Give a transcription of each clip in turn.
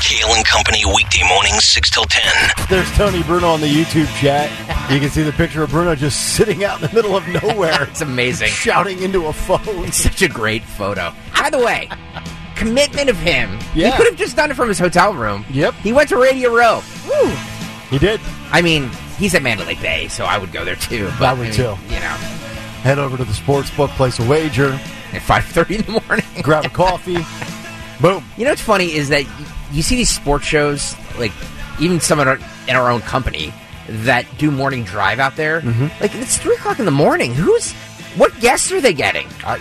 Kale and Company weekday mornings 6 till 10. There's Tony Bruno on the YouTube chat. You can see the picture of Bruno just sitting out in the middle of nowhere, It's amazing. shouting into a phone. Such a great photo. By the way, commitment of him. Yeah. He could have just done it from his hotel room. Yep. He went to Radio Row. Woo. He did. I mean, he's at Mandalay Bay, so I would go there too. But, I would mean, too. You know, Head over to the sports book, place a wager, at five thirty in the morning. grab a coffee. Boom. You know what's funny is that you see these sports shows, like even some in our, in our own company, that do morning drive out there. Mm-hmm. Like it's three o'clock in the morning. Who's what guests are they getting? I,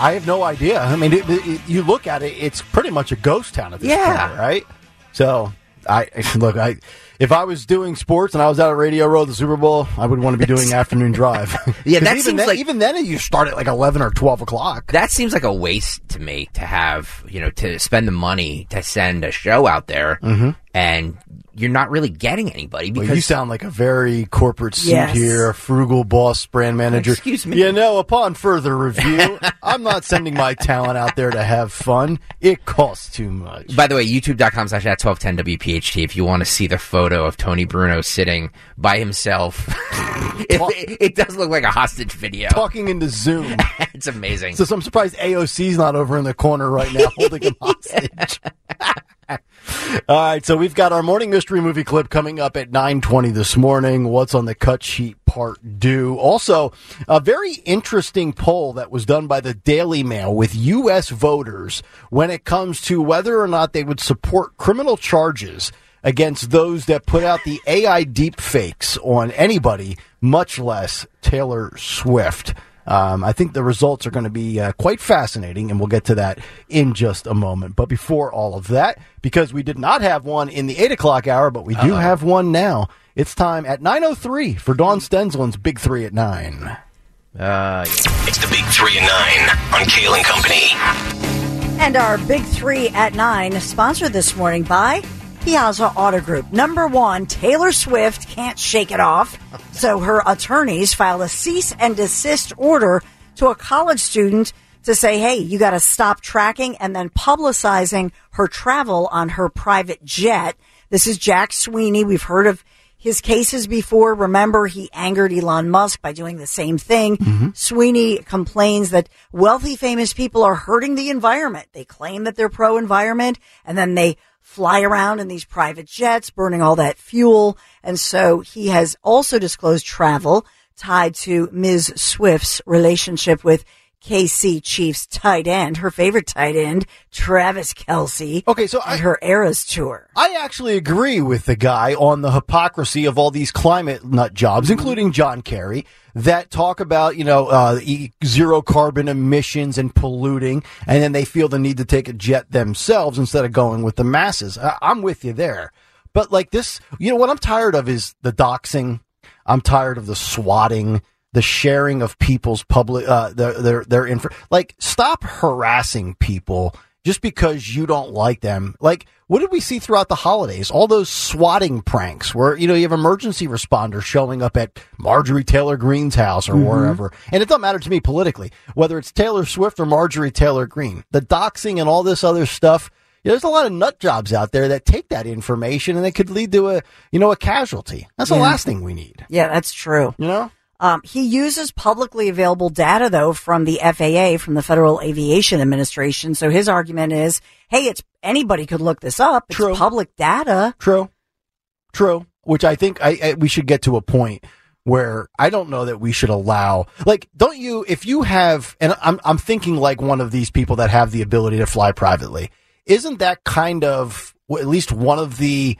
I have no idea. I mean, it, it, you look at it; it's pretty much a ghost town at this Yeah. point, right? So, I look. I if I was doing sports and I was out at Radio Row, the Super Bowl, I would want to be doing afternoon drive. Yeah, that even seems then, like- even then you start at like eleven or twelve o'clock. That seems like a waste to me to have you know to spend the money to send a show out there, mm-hmm. and you're not really getting anybody Well, you sound like a very corporate suit Yes. here, a frugal boss, brand manager. Excuse me. You know, upon further review, I'm not sending my talent out there to have fun. It costs too much. By the way, youtube.com slash at 1210 WPHT if you want to see the photo of Tony Bruno sitting by himself. it, it, it does look like a hostage video. Talking into Zoom. It's amazing. So I'm surprised AOC's not over in the corner right now holding him hostage. All right, so we've got our morning mystery movie clip coming up at 9:20 this morning. What's on the cut sheet part deux. Also, a very interesting poll that was done by the Daily Mail with US voters when it comes to whether or not they would support criminal charges against those that put out the AI deep fakes on anybody, much less Taylor Swift. Um, I think the results are going to be uh, quite fascinating, and we'll get to that in just a moment. But before all of that, because we did not have one in the 8 o'clock hour, but we do have one now, it's time at 9.03 for Dawn Stensland's Big Three at 9. Uh, yeah. It's the big 3 at 9 on Kale and Company. And our big three at nine, sponsored this morning by Piazza Auto Group. Number one, Taylor Swift can't shake it off. So her attorneys filed a cease and desist order to a college student to say, hey, you got to stop tracking and then publicizing her travel on her private jet. This is Jack Sweeney. We've heard of his cases before. Remember, he angered Elon Musk by doing the same thing. Mm-hmm. Sweeney complains that wealthy, famous people are hurting the environment. They claim that they're pro environment and then they fly around in these private jets, burning all that fuel. And so he has also disclosed travel tied to Ms. Swift's relationship with KC Chiefs tight end, her favorite tight end, Travis Kelce. Okay, so and I- her Eras tour. I actually agree with the guy on the hypocrisy of all these climate nut jobs, including John Kerry, that talk about, you know, uh, zero carbon emissions and polluting, and then they feel the need to take a jet themselves instead of going with the masses. I- I'm with you there. But like this, you know, what I'm tired of is the doxing. I'm tired of the swatting, the sharing of people's public, uh, their, their, their info. Like, stop harassing people just because you don't like them. Like, what did we see throughout the holidays? All those swatting pranks where, you know, you have emergency responders showing up at Marjorie Taylor Greene's house or wherever. And it doesn't matter to me politically, whether it's Taylor Swift or Marjorie Taylor Greene. The doxing and all this other stuff. you know, There's a lot of nut jobs out there that take that information and it could lead to a, you know, a casualty. That's the last thing we need. Yeah, that's true. You know? Um, he uses publicly available data, though, from the FAA, from the Federal Aviation Administration. So his argument is, hey, it's anybody could look this up. It's True. public data. True. True. Which I think I, I we should get to a point where I don't know that we should allow like don't you if you have and I'm I'm thinking like one of these people that have the ability to fly privately. Isn't that kind of well, at least one of the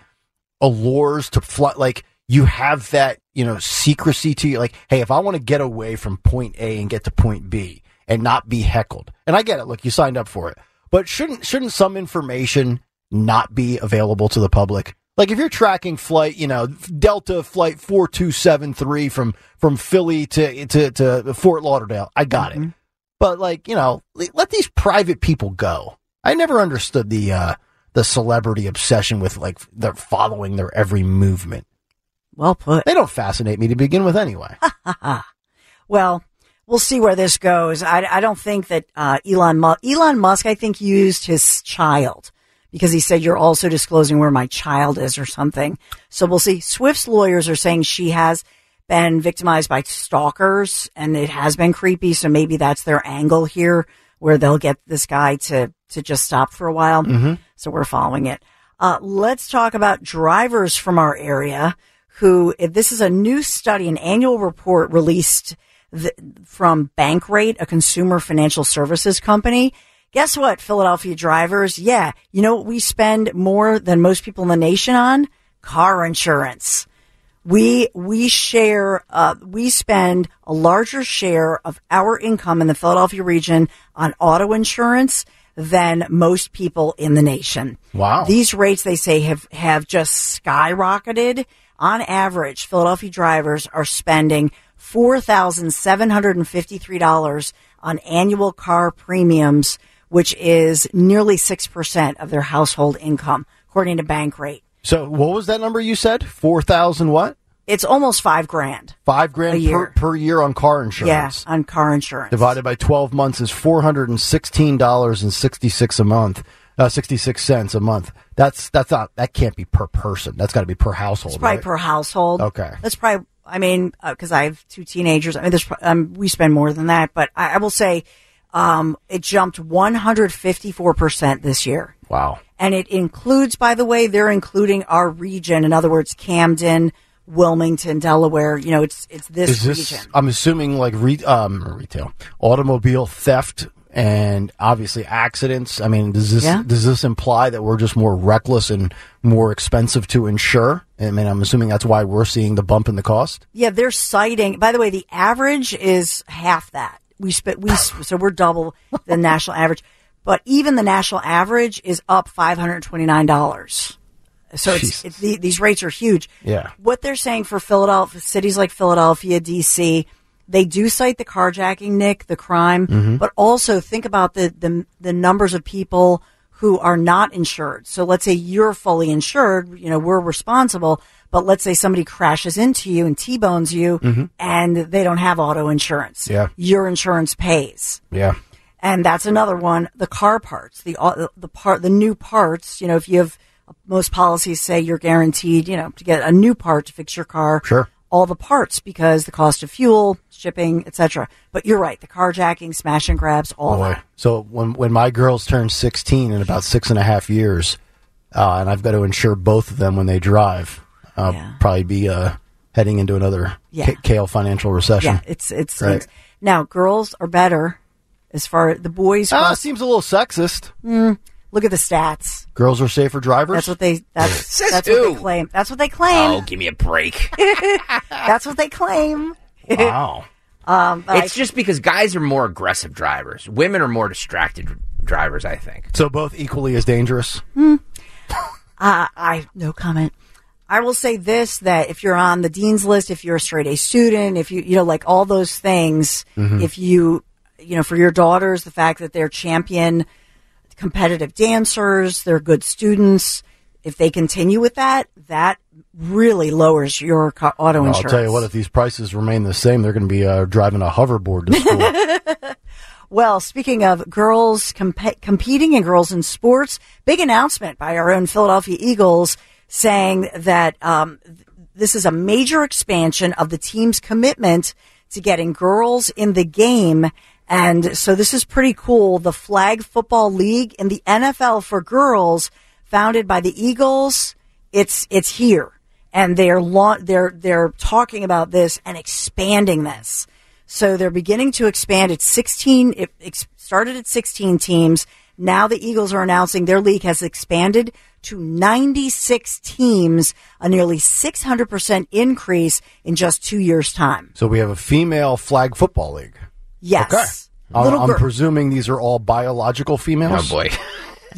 allures to fly like you have that, you know, secrecy to you like hey, if I want to get away from point A and get to point B and not be heckled. And I get it, look, you signed up for it. But shouldn't shouldn't some information not be available to the public? Like if you're tracking flight, you know, Delta flight 4273 from from Philly to to to Fort Lauderdale, I got it. But like, you know, let these private people go. I never understood the uh the celebrity obsession with like they're following their every movement. Well put. They don't fascinate me to begin with anyway. Well, we'll see where this goes. I, I don't think that uh, Elon Musk, Elon Musk, I think used his child because he said you're also disclosing where my child is or something. So we'll see. Swift's lawyers are saying she has been victimized by stalkers and it has been creepy. So maybe that's their angle here where they'll get this guy to, to just stop for a while. So we're following it. Uh, let's talk about drivers from our area who, this is a new study, an annual report released th- from Bankrate, a consumer financial services company. Guess what, Philadelphia drivers? Yeah, you know what we spend more than most people in the nation on? Car insurance. We we share uh, we spend a larger share of our income in the Philadelphia region on auto insurance than most people in the nation. Wow. These rates they say have have just skyrocketed. On average, Philadelphia drivers are spending four thousand seven hundred and fifty three dollars on annual car premiums, which is nearly six percent of their household income, according to Bankrate. So what was that number you said? Four thousand what? It's almost five grand. Five grand year. per, per year on car insurance. Yeah, on car insurance. Divided by twelve months is four hundred and sixteen dollars and sixty six a month. Uh, sixty six cents a month. That's that's not that can't be per person. That's got to be per household. It's probably right? per household. Okay. That's probably. I mean, because I have two teenagers. I mean, there's um, we spend more than that, but I, I will say, um, it jumped 154 percent this year, wow. and it includes, by the way, they're including our region. In other words, Camden, Wilmington, Delaware. You know, it's it's this, Is this? region. I'm assuming like re, um, retail, automobile theft, and obviously accidents. I mean, does this Yeah. does this imply that we're just more reckless and more expensive to insure? I mean, I'm assuming that's why we're seeing the bump in the cost. Yeah, they're citing. By the way, the average is half that. We spent we so we're double the national average, but even the national average is up five hundred twenty nine dollars. So it's, Jesus. it's the, these rates are huge. Yeah. What they're saying for Philadelphia, cities like Philadelphia, DC, they do cite the carjacking, Nick, the crime, Mm-hmm. but also think about the, the the numbers of people who are not insured. So let's say you're fully insured, you know, we're responsible, but let's say somebody crashes into you and T-bones you and they don't have auto insurance. Mm-hmm. Yeah. Your insurance pays. Yeah. And that's another one. The car parts, the uh, the part, the new parts. You know, if you have most policies say you're guaranteed, you know, to get a new part to fix your car. Sure. All the parts because the cost of fuel, shipping, etc. But you're right. The carjacking, smash and grabs, all Boy. that. So when when my girls turn 16 in about six and a half years, uh, and I've got to insure both of them when they drive, I'll Yeah. probably be uh, heading into another Yeah. K- kale financial recession. Yeah, it's it's, Right. it's now girls are better as far as the boys. Ah, cross- seems a little sexist. look at the stats. Girls are safer drivers. That's what they that's that's what they claim. That's what they claim. Oh, give me a break. That's what they claim. Wow. Um, but it's just because guys are more aggressive drivers. Women are more distracted drivers, I think. So both equally as dangerous. Uh, I no comment. I will say this: that if you're on the dean's list, if you're a straight A student, if you you know like all those things, if you you know for your daughters, the fact that they're champion competitive dancers, they're good students. If they continue with that, that really lowers your co- auto Well, I'll tell you what, if these prices remain the same, they're going to be uh, driving a hoverboard to school. Well, speaking of girls comp- competing and girls in sports, big announcement by our own Philadelphia Eagles saying that um, this is a major expansion of the team's commitment to getting girls in the game. And so this is pretty cool. The Flag Football League in the NFL for girls, founded by the Eagles, it's it's here, and they're la- they're they're talking about this and expanding this. So they're beginning to expand. It's 16. It ex- started at 16 teams. Now the Eagles are announcing their league has expanded to 96 teams, a nearly 600% increase in just two years' time. so we have a female flag football league. Yes. Okay. I'm, I'm presuming these are all biological females. Oh boy.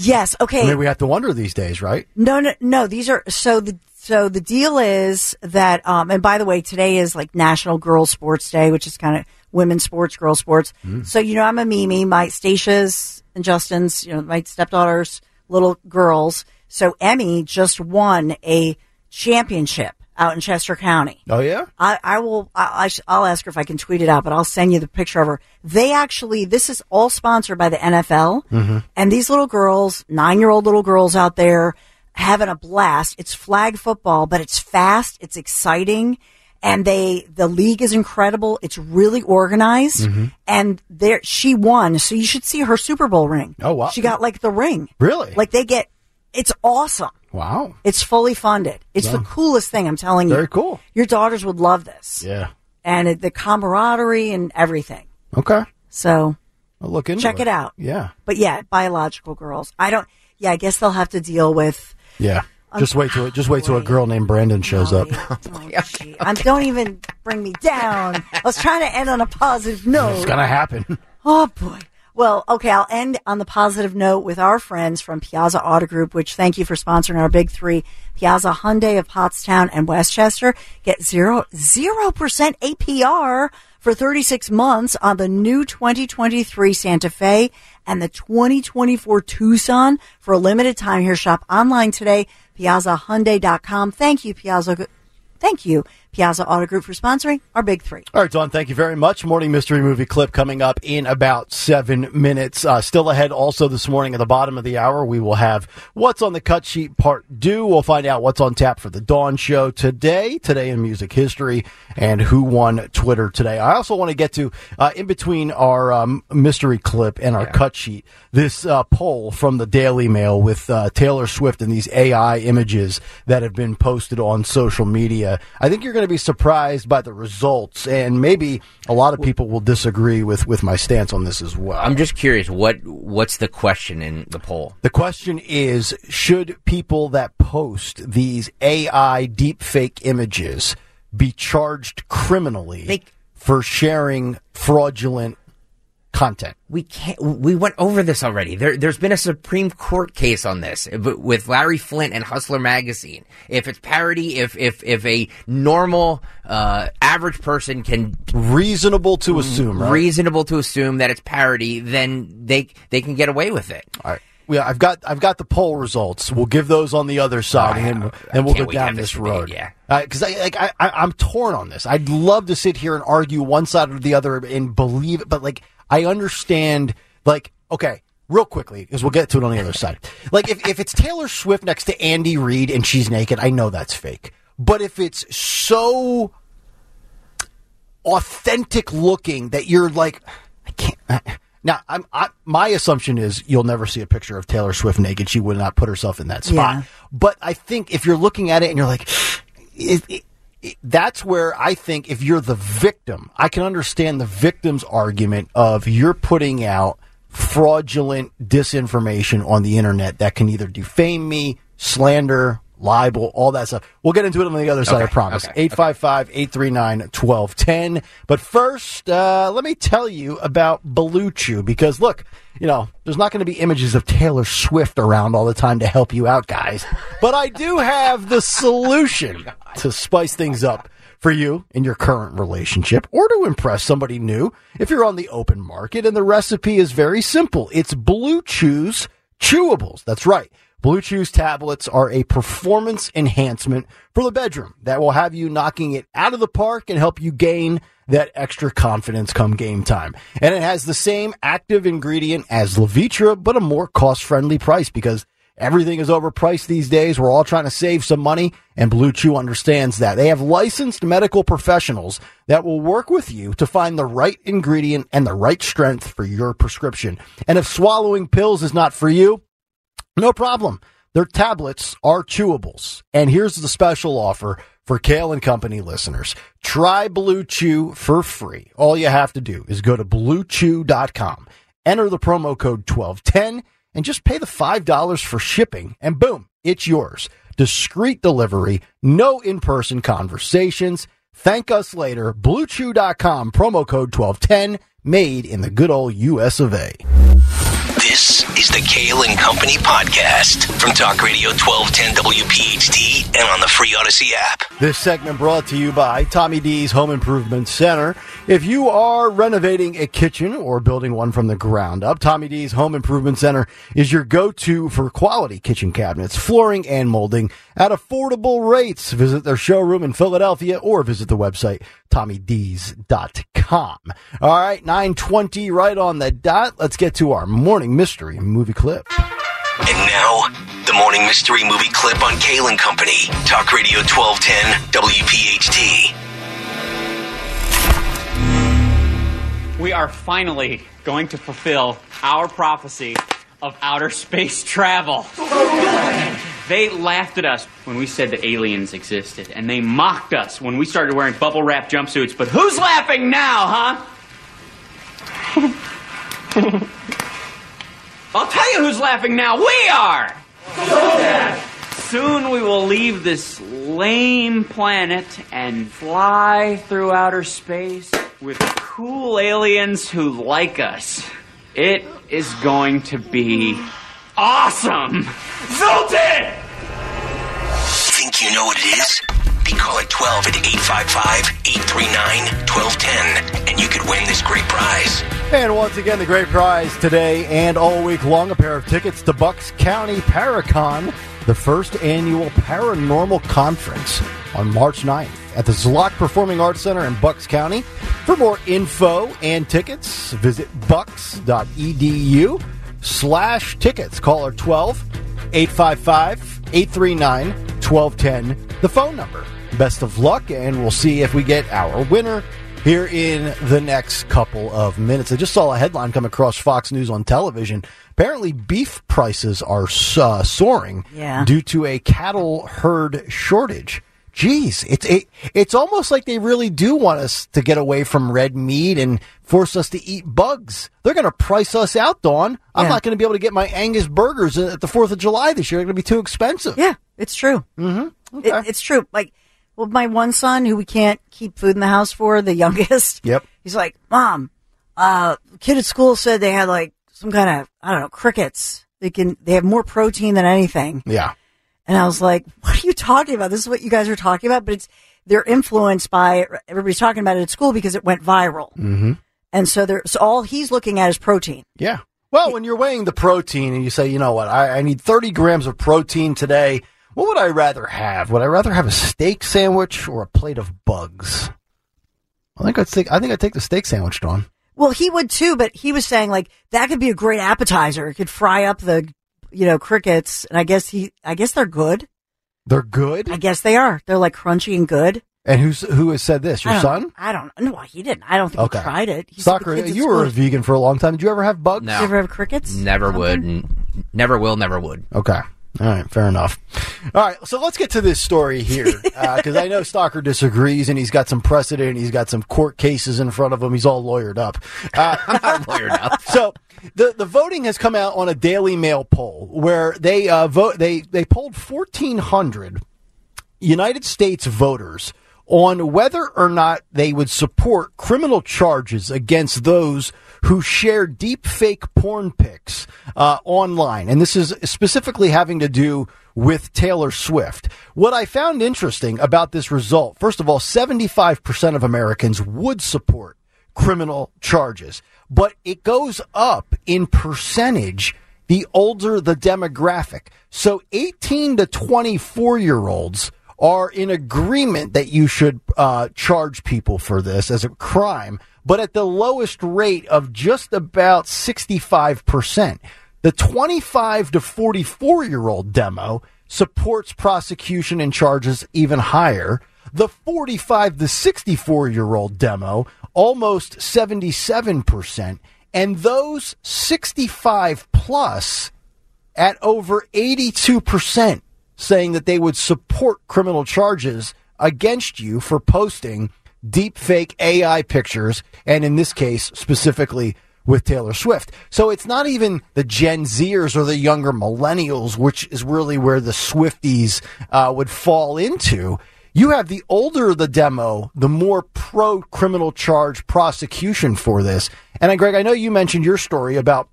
Yes. Okay. I mean, we have to wonder these days, right? No, no, no. These are so the so the deal is that um and by the way, today is like National Girls Sports Day, which is kind of women's sports, girls sports. So you know, I'm a Mimi. My Stacey's and Justin's, you know, my stepdaughters, little girls. So Emmy just won a championship out in Chester County. Oh yeah. I, I will. I, I sh- I'll ask her if I can tweet it out, but I'll send you the picture of her. They actually, this is all sponsored by the NFL, mm-hmm. and these little girls, nine-year-old little girls out there, having a blast. It's flag football, but it's fast, it's exciting, and they the league is incredible. It's really organized, mm-hmm. and there she won. So you should see her Super Bowl ring. Oh, wow. She got like the ring. Really? Like they get. It's awesome. Wow. It's fully funded. It's the coolest thing. I'm telling you. Very cool. Your daughters would love this Yeah. and it, the camaraderie and everything. Okay. So, I'll look into Check it out. Yeah. but yeah, biological girls. I don't. Yeah, I guess they'll have to deal with. Yeah. Just wait till just wait till a girl named Brandon shows up. Gee. Um, don't even bring me down. I was trying to end on a positive note. It's gonna happen. Oh boy. Well, okay, I'll end on the positive note with our friends from Piazza Auto Group, which thank you for sponsoring our big three. Piazza Hyundai of Pottstown and West Chester. Get zero, zero percent APR for 36 months on the new 2023 Santa Fe and the 2024 Tucson for a limited time here. Shop online today, piazzahyundai.com. Thank you, Piazza. Thank you, Piazza Auto Group for sponsoring our big three. All right, Don, thank you very much. Morning mystery movie clip coming up in about seven minutes. Uh, still ahead also this morning at the bottom of the hour, we will have What's on the Cut Sheet Part 2. We'll find out what's on tap for the Dawn Show today, today in music history, and who won Twitter today. I also want to get to, uh, in between our um, mystery clip and our cut sheet, this uh, poll from the Daily Mail with uh, Taylor Swift and these AI images that have been posted on social media. I think you're going to be surprised by the results, and maybe a lot of people will disagree with, with my stance on this as well. I'm just curious. What what's the question in the poll? The question is Should people that post these AI deepfake images be charged criminally They- for sharing fraudulent content? We can't. We went over this already. There, there's been a Supreme Court case on this eh, with Larry Flynt and Hustler magazine. If it's parody, if if if a normal uh, average person can Reasonable to mm, assume, right? reasonable to assume that it's parody, then they they can get away with it. All right. Yeah, I've got I've got the poll results. We'll give those on the other side, Oh, and, and we'll go down this debate, road. yeah. Uh, because I like I, I I'm torn on this. I'd love to sit here and argue one side or the other and believe it, but like I understand. Like, okay, real quickly, because we'll get to it on the other side. Like, if if it's Taylor Swift next to Andy Reid and she's naked, I know that's fake. But if it's so authentic looking that you're like, I can't. I, now, I'm, I, my assumption is you'll never see a picture of Taylor Swift naked. She would not put herself in that spot. Yeah. But I think if you're looking at it and you're like, it, it, that's where I think if you're the victim, I can understand the victim's argument of you're putting out fraudulent disinformation on the internet that can either defame me, slander, libel, all that stuff. We'll get into it on the other side, I promise. okay, 855 839 1210. But first, uh, let me tell you about Blue Chew because look, you know, there's not going to be images of Taylor Swift around all the time to help you out, guys. But I do have the solution to spice things up for you in your current relationship or to impress somebody new if you're on the open market. And the recipe is very simple. It's Blue Chew's chewables. That's right. Blue Chew's tablets are a performance enhancement for the bedroom that will have you knocking it out of the park and help you gain that extra confidence come game time. And it has the same active ingredient as Levitra, but a more cost friendly price because everything is overpriced these days. We're all trying to save some money and Blue Chew understands that. They have licensed medical professionals that will work with you to find the right ingredient and the right strength for your prescription. And if swallowing pills is not for you, no problem. Their tablets are chewables. And here's the special offer for Kale and Company listeners. Try Blue Chew for free. All you have to do is go to bluechew.com, enter the promo code 1210, and just pay the $5 for shipping, and boom, it's yours. Discreet delivery, no in person conversations. Thank us later. BlueChew.com, promo code 1210, made in the good old US of A. This is the Kale and Company podcast from Talk Radio 1210 WPHT and on the free Audacy app. This segment brought to you by Tommy D's Home Improvement Center. If you are renovating a kitchen or building one from the ground up, Tommy D's Home Improvement Center is your go-to for quality kitchen cabinets, flooring, and molding at affordable rates. Visit their showroom in Philadelphia or visit the website TommyD's.com. All right, 920 right on the dot. Let's get to our morning mystery movie clip. And now, the morning mystery movie clip on Kale and Company. Talk Radio 1210 WPHT. We are finally going to fulfill our prophecy of outer space travel. they laughed at us when we said that aliens existed, and they mocked us when we started wearing bubble wrap jumpsuits. But who's laughing now, huh? I'll tell you who's laughing now. We are! Soon we will leave this lame planet and fly through outer space with cool aliens who like us. It is going to be awesome! Zoltan! Think you know what it is? Be call at 12 at 855-839-1210 and you could win this great prize. And once again, the great prize today and all week long, a pair of tickets to Bucks County Paracon, the first annual paranormal conference on March 9th at the Zlock Performing Arts Center in Bucks County. For more info and tickets, visit bucks.edu slash tickets. Caller 12 855 839 1210, the phone number. Best of luck, and we'll see if we get our winner here in the next couple of minutes. I just saw a headline come across Fox News on television. Apparently, beef prices are uh, soaring Yeah. due to a cattle herd shortage. Geez, it's it, it's almost like they really do want us to get away from red meat and force us to eat bugs. They're going to price us out, Dawn. I'm Yeah. not going to be able to get my Angus burgers at the Fourth of July this year. They're going to be too expensive. Yeah, it's true. Mm-hmm. Okay. it's true. Like, well, my one son who we can't keep food in the house for, the youngest. Yep. He's like, Mom, uh, kid at school said they had like some kind of, I don't know, crickets. They can, they have more protein than anything. Yeah. And I was like, what are you talking about? This is what you guys are talking about, but it's, they're influenced by, everybody's talking about it at school because it went viral. Mm-hmm. And so they're, so all he's looking at is protein. Yeah. Well, when you're weighing the protein and you say, you know what, I, I need 30 grams of protein today, what would I rather have? Would I rather have a steak sandwich or a plate of bugs? I think I'd take. I think I'd take the steak sandwich, Dawn. Well, he would too, but he was saying like that could be a great appetizer. It could fry up the, you know, crickets. And I guess he, I guess they're good. They're good. I guess they are. They're like crunchy and good. And who's who has said this? Your I son? I don't know. No, he didn't. I don't think Okay. he tried it. He said the Soccer. kids at You were a school- vegan for a long time. Did you ever have bugs? No. Did you ever have crickets? Never would. N- never will. Never would. Okay. All right, fair enough. All right, so let's get to this story here because I know Stocker disagrees and he's got some precedent. He's got some court cases in front of him. He's all lawyered up. Uh, I'm not lawyered up. so the the voting has come out on a Daily Mail poll where they uh, vote they they polled fourteen hundred United States voters on whether or not they would support criminal charges against those who share deep fake porn pics uh, online. And this is specifically having to do with Taylor Swift. What I found interesting about this result, first of all, 75% of Americans would support criminal charges, but it goes up in percentage the older the demographic. So 18 to 24 year olds are in agreement that you should uh, charge people for this as a crime, but at the lowest rate of just about 65%. The 25 to 44 year old demo supports prosecution and charges even higher. The 45 to 64 year old demo, almost 77%. And those 65 plus at over 82% saying that they would support criminal charges against you for posting deep fake AI pictures, and in this case, specifically with Taylor Swift. So it's not even the Gen Zers or the younger millennials, which is really where the Swifties uh, would fall into. You have the older the demo, the more pro criminal charge prosecution for this. And uh, Greg, I know you mentioned your story about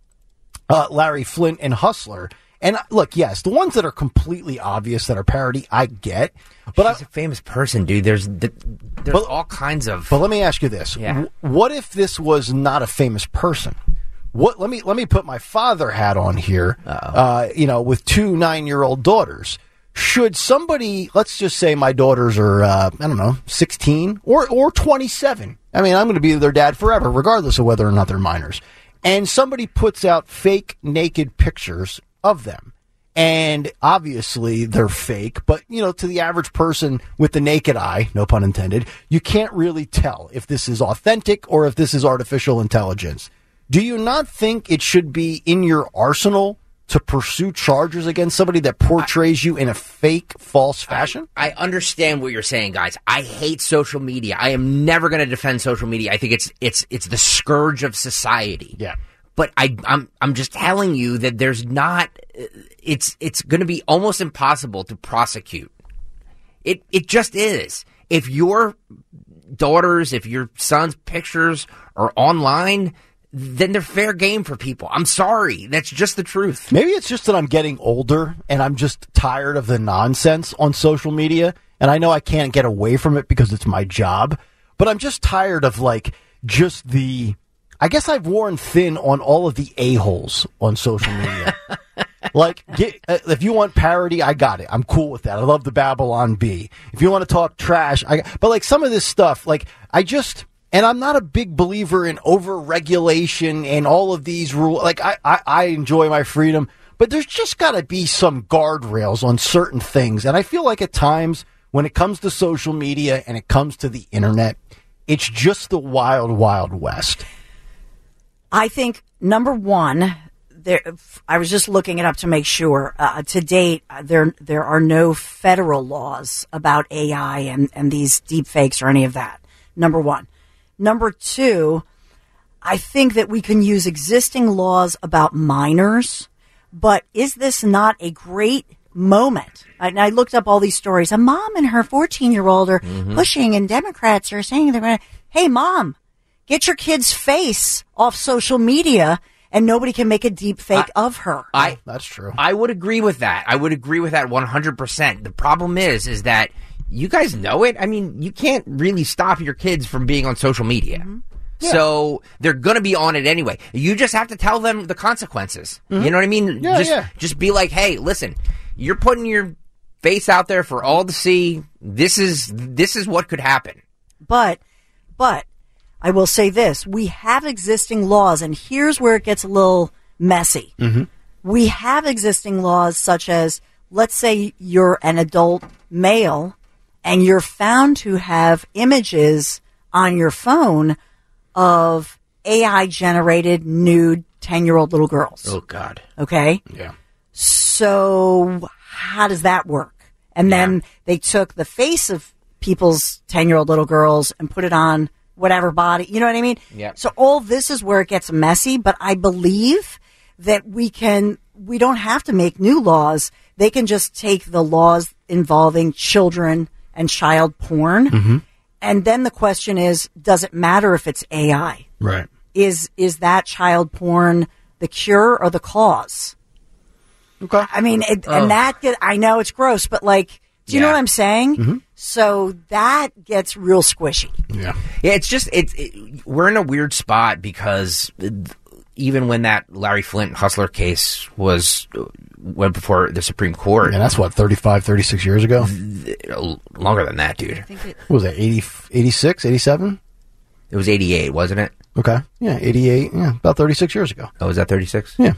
uh, Larry Flynt and Hustler. And look, yes, the ones that are completely obvious that are parody, I get. But She's I, a famous person, dude. There's th- there's But- all kinds of. But let me ask you this: Yeah. What if this was not a famous person? What? Let me let me put my father hat on here. Uh, you know, with two nine-year-old daughters. Should somebody, let's just say my daughters are, uh, I don't know, sixteen or or twenty-seven. I mean, I'm going to be their dad forever, regardless of whether or not they're minors. And somebody puts out fake naked pictures of them and obviously they're fake but you know to the average person with the naked eye no pun intended you can't really tell if this is authentic or if this is artificial intelligence do you not think it should be in your arsenal to pursue charges against somebody that portrays you in a fake false fashion I understand what you're saying, guys. I hate social media. I am never going to defend social media. I think it's it's it's the scourge of society. Yeah. But I, I'm I'm just telling you that there's not. It's it's going to be almost impossible to prosecute. It it just is. If your daughters, if your son's pictures are online, then they're fair game for people. I'm sorry. That's just the truth. Maybe it's just that I'm getting older and I'm just tired of the nonsense on social media. And I know I can't get away from it because it's my job, but I'm just tired of like just the. I guess I've worn thin on all of the a-holes on social media. like, get, uh, if you want parody, I got it. I'm cool with that. I love the Babylon Bee. If you want to talk trash, I, but like some of this stuff, like, I just, and I'm not a big believer in over regulation and all of these rules. Like, I, I, I enjoy my freedom, but there's just got to be some guardrails on certain things. And I feel like at times when it comes to social media and it comes to the internet, it's just the wild, wild west. I think number one, there. I was just looking it up to make sure. Uh, to date, uh, there there are no federal laws about AI and and these deep fakes or any of that. Number one. Number two, I think that we can use existing laws about minors, but is this not a great moment? And I looked up all these stories. A mom and her 14 year old are pushing, and Democrats are saying they're going to, hey, mom, get your kid's face off social media, and nobody can make a deep fake of her. I That's true. I would agree with that. I would agree with that 100%. The problem is is that you guys know it. I mean, you can't really stop your kids from being on social media. Mm-hmm. So they're going to be on it anyway. You just have to tell them the consequences. You know what I mean? Mm-hmm. Yeah, just yeah. just be like, "Hey, listen, you're putting your face out there for all to see. This is this is what could happen." But, but I will say this: we have existing laws, and here's where it gets a little messy. Mm-hmm. We have existing laws such as, let's say you're an adult male, and you're found to have images on your phone of AI generated nude 10 year old little girls. Oh god. Okay. Yeah. So how does that work? And then they took the face of people's 10 year old little girls and put it on whatever body. You know what I mean? Yeah. So all this is where it gets messy, but I believe that we can, we don't have to make new laws. They can just take the laws involving children and child porn. Mm-hmm. And then the question is, does it matter if it's AI? Right. Is, is that child porn the cure or the cause? Okay. I mean, it, and that I know it's gross, but like, do you know what I'm saying? Mm-hmm. So that gets real squishy. Yeah. Yeah, it's just it's it, we're in a weird spot because even when that Larry Flynt hustler case was uh, went before the Supreme Court, And that's what, 35, 36 years ago? longer than that, dude. What was that, 80, 86, 87? It was eighty eight, wasn't it? Okay. Yeah, 88. Yeah, about 36 years ago. Oh, was that thirty six? Yeah.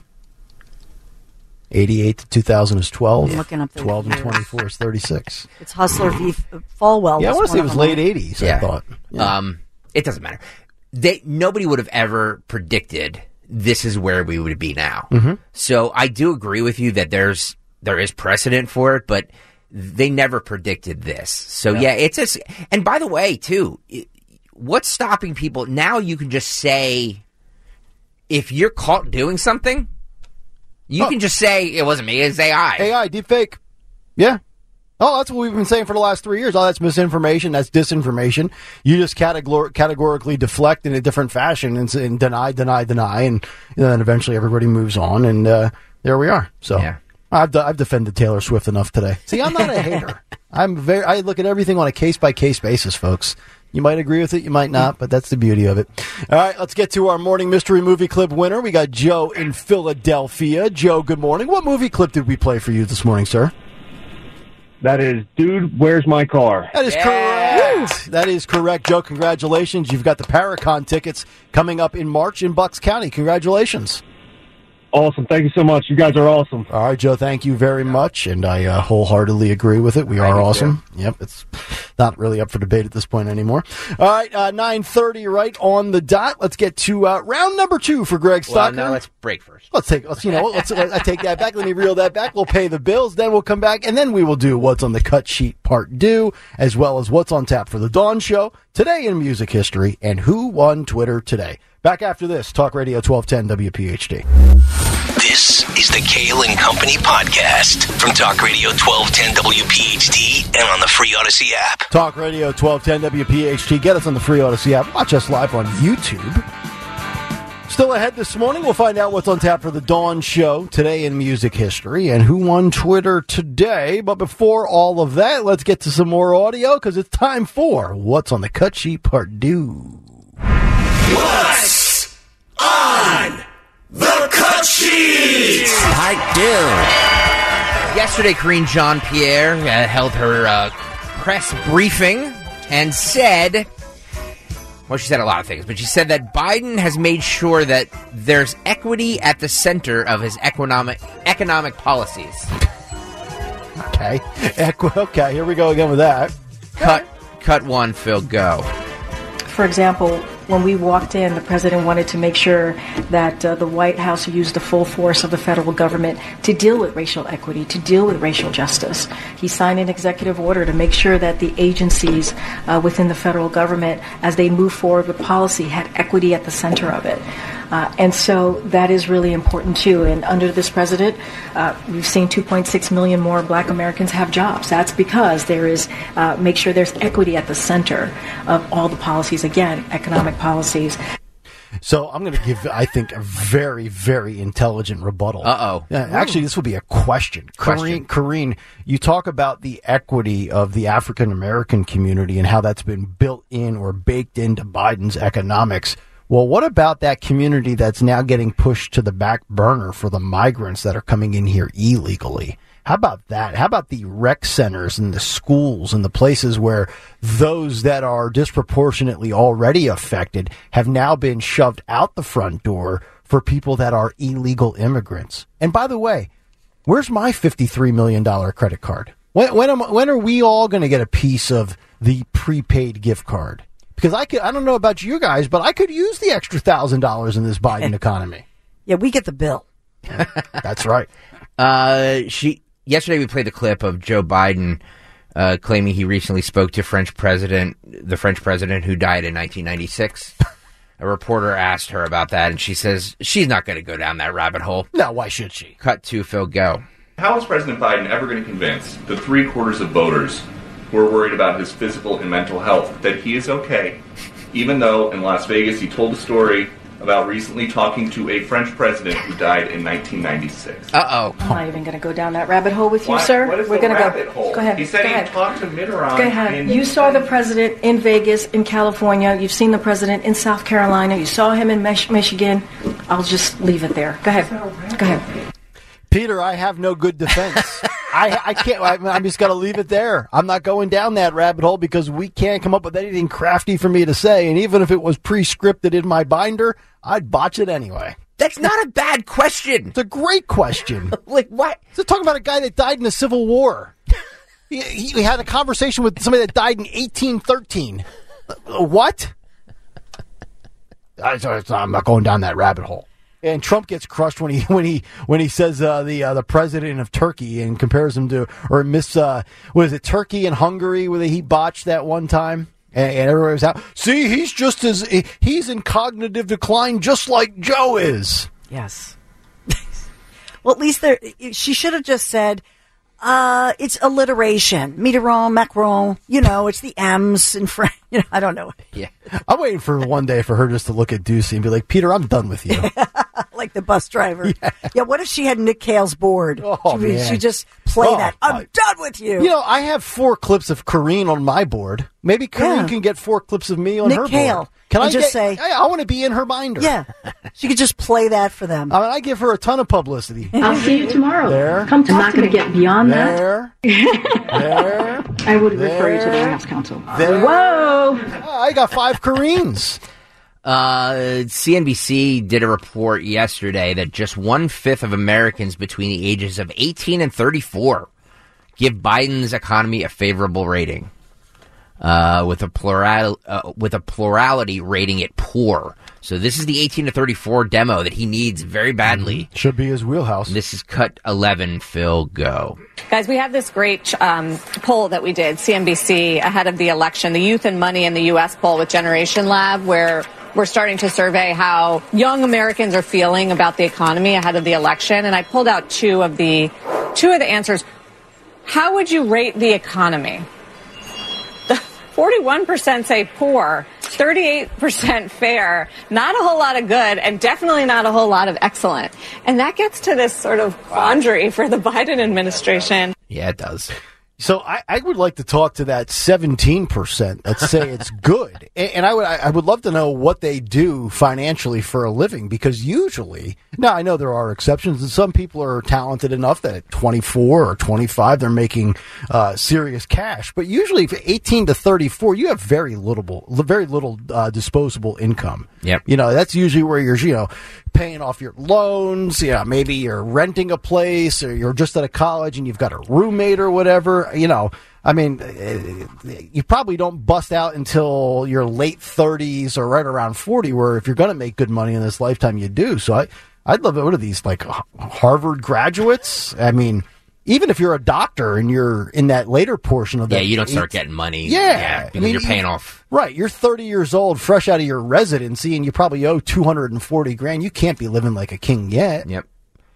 88 to 2000 is 12. I'm looking up the 12 and 24 is 36. It's Hustler v. F- Falwell. Yeah, I want to say it was late them. 80s, Yeah. I thought. Yeah. Um, it doesn't matter. They nobody would have ever predicted this is where we would be now. Mm-hmm. So I do agree with you that there's there is precedent for it, but they never predicted this. So yeah, it's a. And by the way, too, it- what's stopping people now? You can just say if you're caught doing something, you Oh. can just say it wasn't me. It's AI. AI, deep fake. Yeah. Oh, that's what we've been saying for the last three years. Oh, that's misinformation. That's disinformation. You just categor- categorically deflect in a different fashion and, and deny, deny, deny, and then eventually everybody moves on, and uh, there we are. So, Yeah. I've, de- I've defended Taylor Swift enough today. See, I'm not a hater. I'm very. I look at everything on a case by case basis, folks. You might agree with it, you might not, but that's the beauty of it. All right, let's get to our morning mystery movie clip winner. We got Joe in Philadelphia. Joe, good morning. What movie clip did we play for you this morning, sir? That is, dude, where's my car? That is correct. That is correct, Joe. Congratulations. You've got the Paracon tickets coming up in March in Bucks County. Congratulations. Awesome. Thank you so much. You guys are awesome. All right, Joe. Thank you very much, and I uh, wholeheartedly agree with it. We are awesome. Yep, it's not really up for debate at this point anymore. All right, uh, nine thirty, right on the dot. Let's get to uh, round number two for Greg Well, Stocker. now let's break first. Let's take, let's, you know, let's, I take that back. Let me reel that back. We'll pay the bills. Then we'll come back and then we will do what's on the cut sheet part deux, as well as what's on tap for the Dawn Show today in music history and who won Twitter today. Back after this, Talk Radio 1210 WPHT. This is the Kale and Company podcast from Talk Radio 1210 WPHT and on the free Audacy app. Talk Radio 1210 WPHT. Get us on the free Audacy app. Watch us live on YouTube. Still ahead this morning, we'll find out what's on tap for the Dawn Show today in music history and who won Twitter today. But before all of that, let's get to some more audio because it's time for What's on the Cut Sheet Part 2. What's on the cut? I do. Yesterday, Karine Jean Pierre uh, held her uh, press briefing and said, well, she said a lot of things, but she said that Biden has made sure that there's equity at the center of his economic economic policies. Okay. Equi- Okay, here we go again with that. Cut, cut one, Phil, go. For example, when we walked in, the president wanted to make sure that uh, the White House used the full force of the federal government to deal with racial equity, to deal with racial justice. He signed an executive order to make sure that the agencies uh, within the federal government, as they move forward with policy, had equity at the center of it. Uh, and so that is really important too. And under this president, uh, we've seen 2.6 million more black Americans have jobs. That's because there is, uh, make sure there's equity at the center of all the policies. Again, economic policies. So I'm going to give, I think, a very, very intelligent rebuttal. Uh-oh. Actually, this will be a question. Question. Karine, Karine, you talk about the equity of the African American community and how that's been built in or baked into Biden's economics. Well, what about that community that's now getting pushed to the back burner for the migrants that are coming in here illegally? How about that? How about the rec centers and the schools and the places where those that are disproportionately already affected have now been shoved out the front door for people that are illegal immigrants? And by the way, where's my $53 million credit card? When, when, am, when are we all going to get a piece of the prepaid gift card? Because I could, I don't know about you guys, but I could use the extra thousand dollars in this Biden economy. Yeah, we get the bill. That's right. Uh, she yesterday we played the clip of Joe Biden uh, claiming he recently spoke to French president, the French president who died in 1996. a reporter asked her about that, and she says she's not going to go down that rabbit hole. No, why should she? Cut to Phil. Go. How is President Biden ever going to convince the three quarters of voters who are worried about his physical and mental health that he is okay, even though in Las Vegas he told a story about recently talking to a French president who died in 1996? Uh oh. I'm not even going to go down that rabbit hole with you, Why- sir. what is We're gonna rabbit go. hole? Go ahead. He said go he ahead. talked to Mitterrand. Go ahead. in- You saw the president in Vegas, in California. You've seen the president in South Carolina. You saw him in Mich- Michigan. I'll just leave it there. Go ahead. Go ahead. Peter, I have no good defense. I, I can't. I, I'm just going to leave it there. I'm not going down that rabbit hole because we can't come up with anything crafty for me to say. And even if it was pre-scripted in my binder, I'd botch it anyway. That's not a bad question. It's a great question. Like what? So talking about a guy that died in the Civil War. He, he, had a conversation with somebody that died in 1813. Uh, What? I, I'm not going down that rabbit hole. And Trump gets crushed when he when he when he says uh, the uh, the president of Turkey and compares him to or miss uh, what is it Turkey and Hungary where he botched that one time and, and everybody was out. See, he's just as he's in cognitive decline, just like Joe is. Yes. well, at least there, she should have just said, uh, it's alliteration. Mitterrand, Macron, you know, it's the M's in French. You know, I don't know. Yeah. I'm waiting for one day for her just to look at Doocy and be like, Peter, I'm done with you. Like the bus driver. Yeah. What if she had Nick Cale's board? Oh, she, man. she just play Oh, that. I'm my- done with you. You know, I have four clips of Karine on my board. Maybe Karine Yeah. can get four clips of me on Nick her Cale. board. Can And I just get- say- I, I want to be in her binder. yeah. She could just play that for them. I mean, I give her a ton of publicity. I'll see you tomorrow. There. Come talk I'm not going to get beyond that. There, there, I would refer you to the House counsel. there. Whoa! Ah, I got five Kareens. Uh, CNBC did a report yesterday that just one fifth of Americans between the ages of 18 and 34 give Biden's economy a favorable rating, uh, with a plural uh, with a plurality rating it poor. So this is the 18 to 34 demo that he needs very badly. Should be his wheelhouse. This is cut 11. Phil, go. Guys, we have this great um, poll that we did, CNBC, ahead of the election, the Youth and Money in the U.S. poll with Generation Lab, where we're starting to survey how young Americans are feeling about the economy ahead of the election. And I pulled out two of the two of the answers. How would you rate the economy? 41% say poor, 38% fair, not a whole lot of good, and definitely not a whole lot of excellent. And that gets to this sort of quandary for the Biden administration. Yeah, it does. So I, I would like to talk to that seventeen percent that say it's good, and, and I would I would love to know what they do financially for a living because usually now I know there are exceptions, and some people are talented enough that at twenty four or twenty five they're making uh, serious cash, but usually for eighteen to thirty four you have very little very little uh, disposable income. Yep. You know that's usually where you're you know paying off your loans. Yeah, maybe you're renting a place or you're just at a college and you've got a roommate or whatever. You know, I mean, eh, you probably don't bust out until your late 30s or right around 40. Where if you're going to make good money in this lifetime, you do. So I, I'd love it. What are these like Harvard graduates? I mean. Even if you're a doctor and you're in that later portion of Yeah, you don't start getting money. Yeah, because I mean, you're paying you- off. Right, you're 30 years old, fresh out of your residency, and you probably owe 240 grand. You can't be living like a king yet. Yep.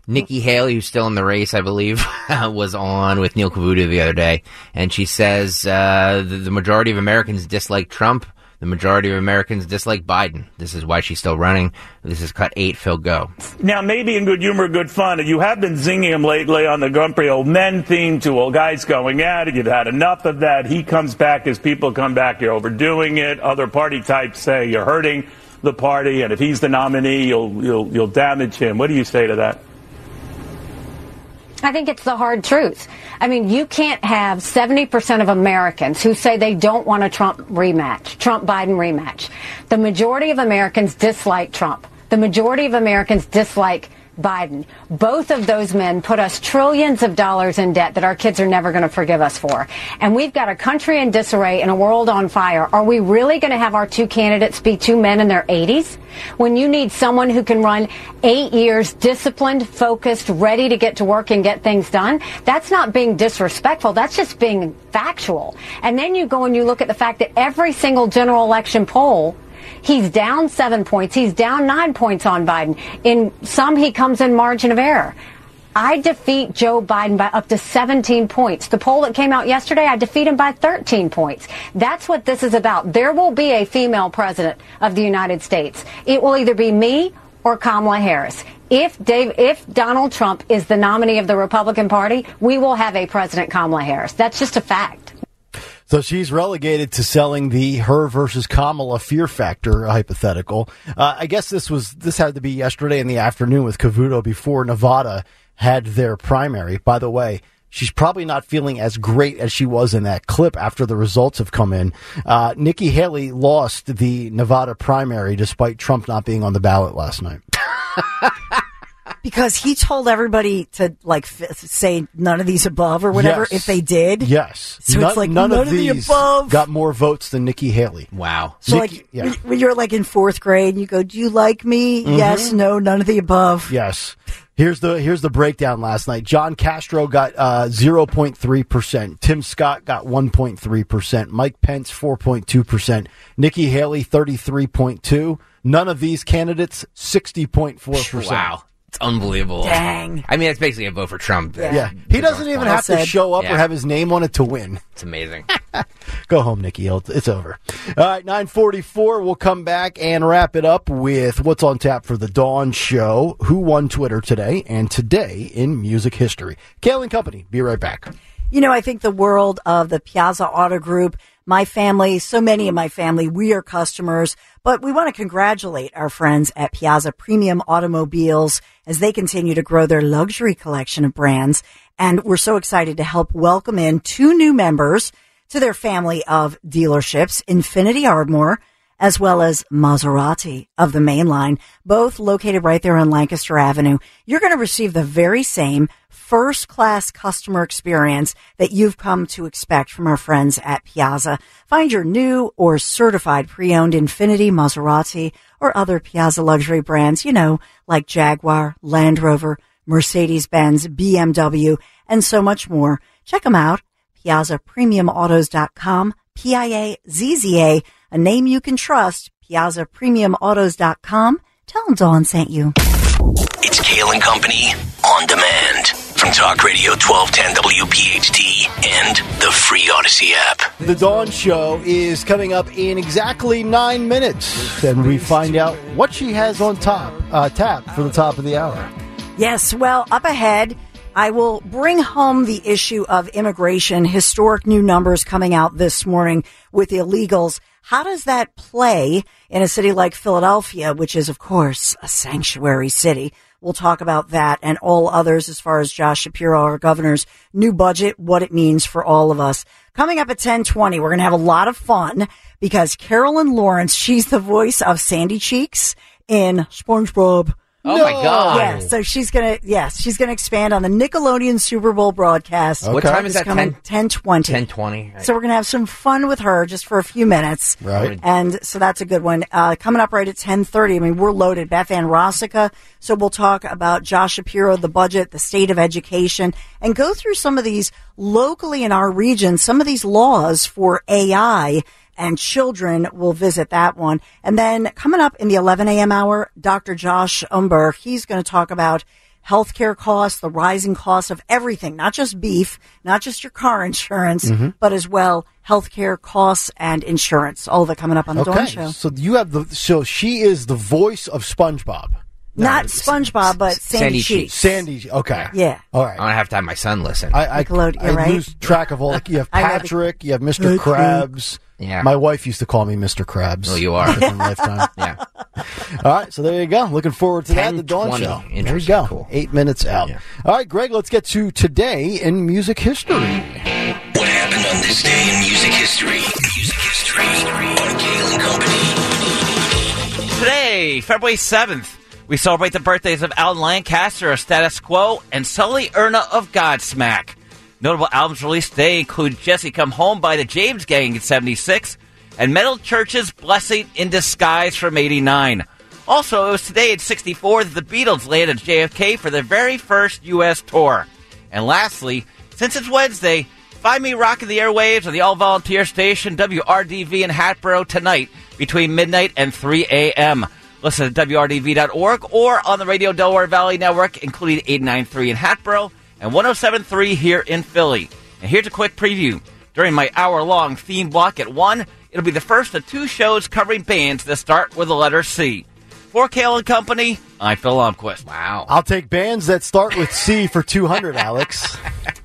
Nikki Haley, who's still in the race, I believe, was on with Neil Cavuto the other day, and she says uh, the, the majority of Americans dislike Trump. The majority of Americans dislike Biden. This is why she's still running. This is cut eight. Phil, go. Now, maybe in good humor, good fun, you have been zinging him lately on the Grumpy Old Men theme to old guys going at it. You've had enough of that. He comes back as people come back. You're overdoing it. Other party types say you're hurting the party, and if he's the nominee, you'll you'll you'll damage him. What do you say to that? I think it's the hard truth. I mean, you can't have 70% of Americans who say they don't want a Trump rematch, Trump Biden rematch. The majority of Americans dislike Trump. The majority of Americans dislike Biden. Both of those men put us trillions of dollars in debt that our kids are never going to forgive us for. And we've got a country in disarray and a world on fire. Are we really going to have our two candidates be two men in their 80s? When you need someone who can run eight years disciplined, focused, ready to get to work and get things done, that's not being disrespectful. That's just being factual. And then you go and you look at the fact that every single general election poll He's down seven points. He's down nine points on Biden. In some, he comes in margin of error. I defeat Joe Biden by up to 17 points. The poll that came out yesterday, I defeat him by 13 points. That's what this is about. There will be a female president of the United States. It will either be me or Kamala Harris. If Dave, if Donald Trump is the nominee of the Republican Party, we will have a President Kamala Harris. That's just a fact. So she's relegated to selling the her versus Kamala fear factor hypothetical. Uh, I guess this was this had to be yesterday in the afternoon with Cavuto before Nevada had their primary. By the way, she's probably not feeling as great as she was in that clip after the results have come in. Uh, Nikki Haley lost the Nevada primary despite Trump not being on the ballot last night. because he told everybody to like f- say none of these above or whatever Yes. if they did. Yes. So none, it's like none, none of of the above. got more votes than Nikki Haley. Wow. So Nikki- like yeah. when- when you're like in fourth grade, and you go, "Do you like me? Mhm. Yes, no, none of the above." Yes. Here's the here's the breakdown last night. John Castro got uh, 0.3 percent. Tim Scott got 1.3 percent. Mike Pence 4.2 percent. Nikki Haley 33.2. None of these candidates 60.4 percent. Wow. It's unbelievable. Dang. I mean, it's basically a vote for Trump. Yeah. He doesn't even Well have to show up Yeah. or have his name on it to win. It's amazing. Go home, Nikki. It's it's over. All right, 944. We'll come back and wrap it up with what's on tap for the Dawn Show, who won Twitter today, and today in music history. Kale and Company. Be right back. You know, I think the world of the Piazza Auto Group, my family, so many of my family, we are customers, but we want to congratulate our friends at Piazza Premium Automobiles as they continue to grow their luxury collection of brands. And we're so excited to help welcome in two new members to their family of dealerships, Infiniti Ardmore, as well as Maserati of the main line, both located right there on Lancaster Avenue. You're going to receive the very same first class customer experience that you've come to expect from our friends at Piazza. Find your new or certified pre-owned Infiniti, Maserati, or other Piazza luxury brands, you know, like Jaguar, Land Rover, Mercedes-Benz, BMW, and so much more. Check them out. PiazzaPremiumAutos.com, P-I-A-Z-Z-A, a name you can trust, PiazzaPremiumAutos.com. Tell them Dawn sent you. It's Kale and Company on demand from Talk Radio 1210 WPHT and the free Audacy app. The Dawn Show is coming up in exactly nine minutes, and we find out what she has on top uh, tap for the top of the hour. Yes, well, up ahead, I will bring home the issue of immigration, historic new numbers coming out this morning with illegals. How does that play in a city like Philadelphia, which is, of course, a sanctuary city? We'll talk about that and all others as far as Josh Shapiro, our governor's new budget, what it means for all of us. Coming up at 1020, we're going to have a lot of fun because Carolyn Lawrence, she's the voice of Sandy Cheeks in SpongeBob. Oh my God. Yeah, so she's gonna yes, she's gonna expand on the Nickelodeon Super Bowl broadcast. What time is that? Coming 10? 1020. 1020. So we're gonna have some fun with her just for a few minutes. Right. And so that's a good one. Uh, coming up right at 1030. I mean, we're loaded. Beth Ann Rosica. So we'll talk about Josh Shapiro, the budget, the state of education, and go through some of these locally in our region, some of these laws for AI and children will visit that one. And then coming up in the 11 a.m. hour, Dr. Josh Umbehr, he's going to talk about healthcare costs, the rising costs of everything, not just beef, not just your car insurance, Mhm. but as well healthcare costs and insurance. All of it coming up on the Dawn Okay, Show. so you have the so she is the voice of SpongeBob. Not SpongeBob, but Sandy, Cheeks. Sandy. Okay. Yeah. All right. I'm gonna have to have my son listen. I, I, Nickelodeon, I right? lose track of all. Like you have I know the- Patrick, you have Mr. Krabs. Yeah. My wife used to call me Mr. Krabs. Oh, you are. Different lifetime. yeah. All right, so there you go. Looking forward to that. The Dawn 10:20. Show. There you Interesting. go. Cool. Eight minutes out. All right, Greg. Let's get to today in music history. What happened on this day in music history? Music history on Kale and Company. Today, February 7th, we celebrate the birthdays of Alan Lancaster of Status Quo and Sully Erna of Godsmack. Notable albums released today include Jesse Come Home by the James Gang in 76 and Metal Church's Blessing in Disguise from 89. Also, it was today in 64 that the Beatles landed JFK for their very first U.S. tour. And lastly, since it's Wednesday, find me rocking the airwaves of the all volunteer station WRDV in Hatboro tonight between midnight and 3 a.m. Listen to WRDV.org or on the Radio Delaware Valley Network, including 893 in Hatboro and 1073 here in Philly. And here's a quick preview. During my hour long theme block at 1, it'll be the first of two shows covering bands that start with the letter C. For Kale and Company, I'm Phil Lomquist. Wow. I'll take bands that start with C for 200, Alex.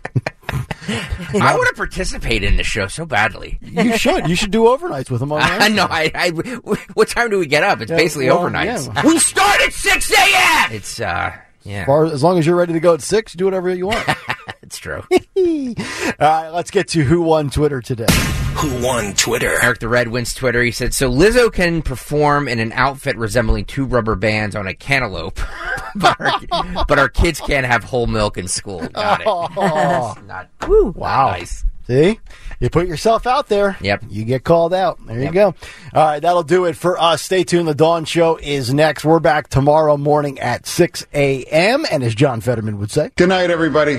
I want to participate in the show so badly. You should. You should do overnights with them on I know. I, I, what time do we get up? It's Yeah, basically well, overnights. yeah. We start at 6 a.m. It's, uh, yeah. As, far, as long as you're ready to go at six, do whatever you want. It's true. All right, let's get to who won Twitter today. Who won Twitter? Eric the Red wins Twitter. He said, "So Lizzo can perform in an outfit resembling two rubber bands on a cantaloupe, but, our, but our kids can't have whole milk in school." Got it. Oh. Not Wow. nice. See? You put yourself out there. Yep. You get called out. There you go. All right, that'll do it for us. Stay tuned. The Dawn Show is next. We're back tomorrow morning at 6 a.m. And as John Fetterman would say, Good night, everybody.